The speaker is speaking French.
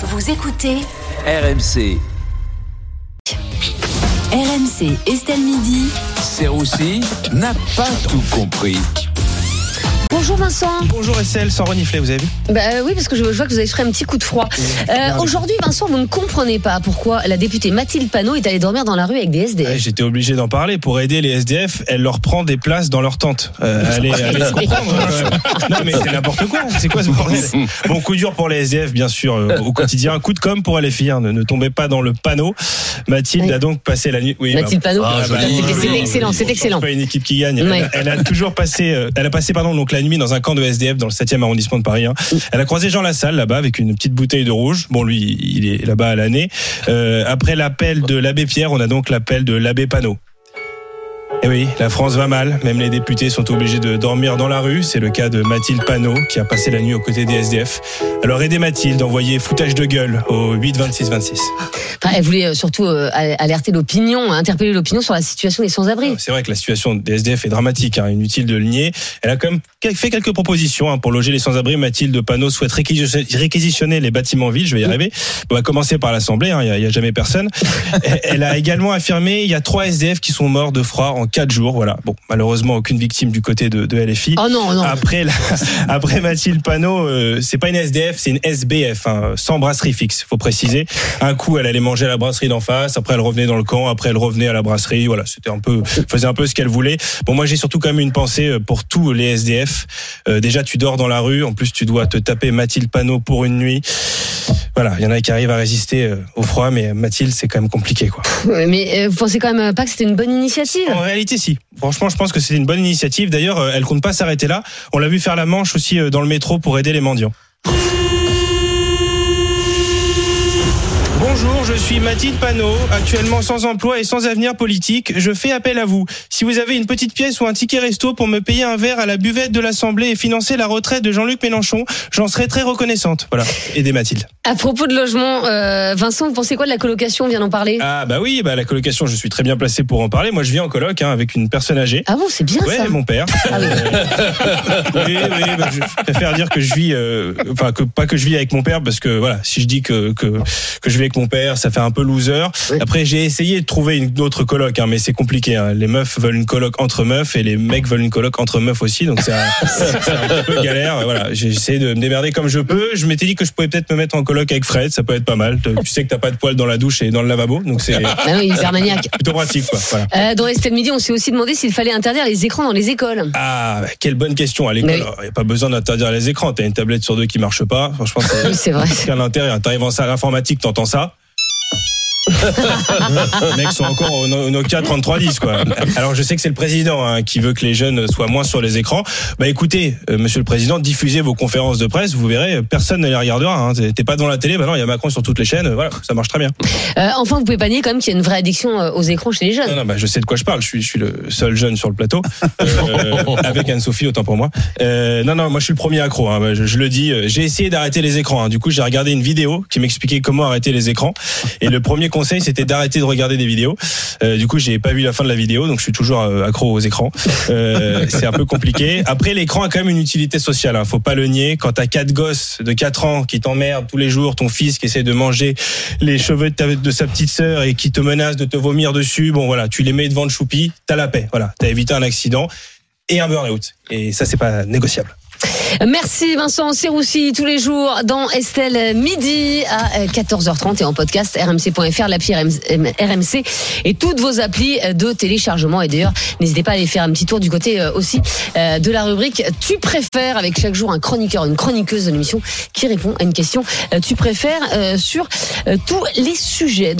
Vous écoutez RMC, RMC Estelle Midi. Serroussi n'a pas tout compris. Bonjour Vincent. Bonjour Estelle, sans renifler, vous avez vu Bah euh, oui, parce que je, je vois que vous avez fait un petit coup de froid. Euh, Aujourd'hui, Vincent, vous ne comprenez pas pourquoi la députée Mathilde Panot est allée dormir dans la rue avec des SDF. Ouais, J'étais obligé d'en parler. Pour aider les SDF, elle leur prend des places dans leur tente. Euh, allez, allez comprendre. euh, non mais c'est n'importe quoi. C'est quoi ce bordel? Bon, coup dur pour les SDF, bien sûr, au quotidien. Coup de com pour les filles. hein. Ne, ne tombez pas dans le panneau. Mathilde Oui. a donc passé la nuit. Oui, Mathilde bah, Panot, Ah, bah, oui, excellent. C'est pas une équipe qui gagne. Elle, Ouais. elle a toujours passé, elle a passé pardon donc la nuit dans un camp de SDF dans le 7e arrondissement de Paris. hein. Elle a croisé Jean Lassalle là-bas avec une petite bouteille de rouge. Bon lui, il est là-bas à l'année. Euh, après l'appel de l'abbé Pierre, on a donc l'appel de l'abbé Panot. Et oui, la France va mal. Même les députés sont obligés de dormir dans la rue. C'est le cas de Mathilde Panot qui a passé la nuit aux côtés des SDF. Alors aidez Mathilde, envoyez foutage de gueule au 8 26 26. Enfin, elle voulait euh, surtout euh, alerter l'opinion, interpeller l'opinion sur la situation des sans-abri. C'est vrai que la situation des SDF est dramatique, hein, inutile de le nier. Elle a quand même fait quelques propositions hein, pour loger les sans-abri. Mathilde Panot souhaite réquisitionner les bâtiments vides. Je vais y arriver. On va commencer par l'Assemblée. hein, Il n'y a, a jamais personne. Elle- Elle a également affirmé il y a trois SDF qui sont morts de froid en quatre jours. Voilà. Bon, malheureusement aucune victime du côté de, de LFI. Oh non, non. Après, la- après Mathilde Panot, euh, c'est pas une SDF, c'est une SBF, hein, sans brasserie fixe, faut préciser. Un coup, elle allait manger à la brasserie d'en face, après elle revenait dans le camp, après elle revenait à la brasserie. Voilà, c'était un peu, faisait un peu ce qu'elle voulait. Bon, moi j'ai surtout quand même une pensée euh, pour tous les SDF. Euh, déjà, tu dors dans la rue, en plus tu dois te taper Mathilde Panot pour une nuit. Voilà, il y en a qui arrivent à résister euh, au froid, mais Mathilde, c'est quand même compliqué, quoi. Mais euh, vous pensez quand même pas que c'était une bonne initiative? En réalité, si. Franchement, je pense que c'est une bonne initiative. D'ailleurs, euh, elle compte pas s'arrêter là. On l'a vu faire la manche aussi euh, dans le métro pour aider les mendiants. Bonjour, je suis Mathilde Panot, actuellement sans emploi et sans avenir politique. Je fais appel à vous. Si vous avez une petite pièce ou un ticket resto pour me payer un verre à la buvette de l'Assemblée et financer la retraite de Jean-Luc Mélenchon, j'en serais très reconnaissante. Voilà, aidez Mathilde. À propos de logement, euh, Vincent, vous pensez quoi de la colocation? On vient d'en parler. Ah bah oui, bah la colocation, je suis très bien placé pour en parler. Moi, je vis en coloc hein, avec une personne âgée. Ah bon, c'est bien Ouais, ça. mon père. Ah oui. Euh, oui, oui, bah, je je préfère dire que je vis, euh, enfin que pas que je vis avec mon père parce que voilà, si je dis que que que je vis avec mon père, ça fait un peu loser. Oui. Après, j'ai essayé de trouver une autre coloc, hein, mais c'est compliqué. hein. Les meufs veulent une coloc entre meufs et les mecs veulent une coloc entre meufs aussi, donc c'est un, peu galère. Voilà, j'ai essayé de me démerder comme je peux. Je m'étais dit que je pouvais peut-être me mettre en coloc avec Fred, ça peut être pas mal. Tu sais que t'as pas de poils dans la douche et dans le lavabo, donc c'est Ah oui, plutôt pratique, quoi. Voilà. Euh, dans Estelle Midi, on s'est aussi demandé s'il fallait interdire les écrans dans les écoles. Ah, bah, quelle bonne question à l'école. Il n'y a pas besoin d'interdire les écrans. T'as une tablette sur deux qui marche pas. Franchement, Oui, c'est vrai. c'est aucun intérêt. T'arrives en salle informatique, t'entends ça. Les mecs sont encore au No- au Nokia 3310 quoi. Alors je sais que c'est le président hein, qui veut que les jeunes soient moins sur les écrans. Bah écoutez, euh, Monsieur le Président, diffusez vos conférences de presse, vous verrez, euh, personne ne les regardera. Hein. T'es- pas devant la télé, bah non, il y a Macron sur toutes les chaînes. Voilà, ça marche très bien. Euh, enfin, vous pouvez pas nier quand même qu'il y a une vraie addiction euh, aux écrans chez les jeunes. Non, non, bah, je sais de quoi je parle. Je suis, je suis le seul jeune sur le plateau, euh, avec Anne-Sophie, autant pour moi. Euh, non, non, moi je suis le premier accro. hein. Je, je le dis. J'ai essayé d'arrêter les écrans. hein. Du coup, j'ai regardé une vidéo qui m'expliquait comment arrêter les écrans. Et le premier conseil, c'était d'arrêter de regarder des vidéos. Euh, du coup, j'ai pas vu la fin de la vidéo, donc je suis toujours euh, accro aux écrans. Euh, c'est un peu compliqué. Après, l'écran a quand même une utilité sociale. Hein. Faut pas le nier. Quand t'as quatre gosses de 4 ans qui t'emmerdent tous les jours, ton fils qui essaie de manger les cheveux de, de sa petite sœur et qui te menace de te vomir dessus, bon voilà, tu les mets devant le choupi, t'as la paix. Voilà, t'as évité un accident et un burn-out. Et ça, c'est pas négociable. Merci Vincent Serroussi tous les jours dans Estelle midi à euh, 14h30 et en podcast rmc.fr, l'appli RMC et toutes vos applis de téléchargement. Et d'ailleurs, n'hésitez pas à aller faire un petit tour du côté euh, aussi euh, de la rubrique Tu préfères avec chaque jour un chroniqueur, une chroniqueuse de l'émission qui répond à une question euh, Tu préfères euh, sur euh, tous les sujets.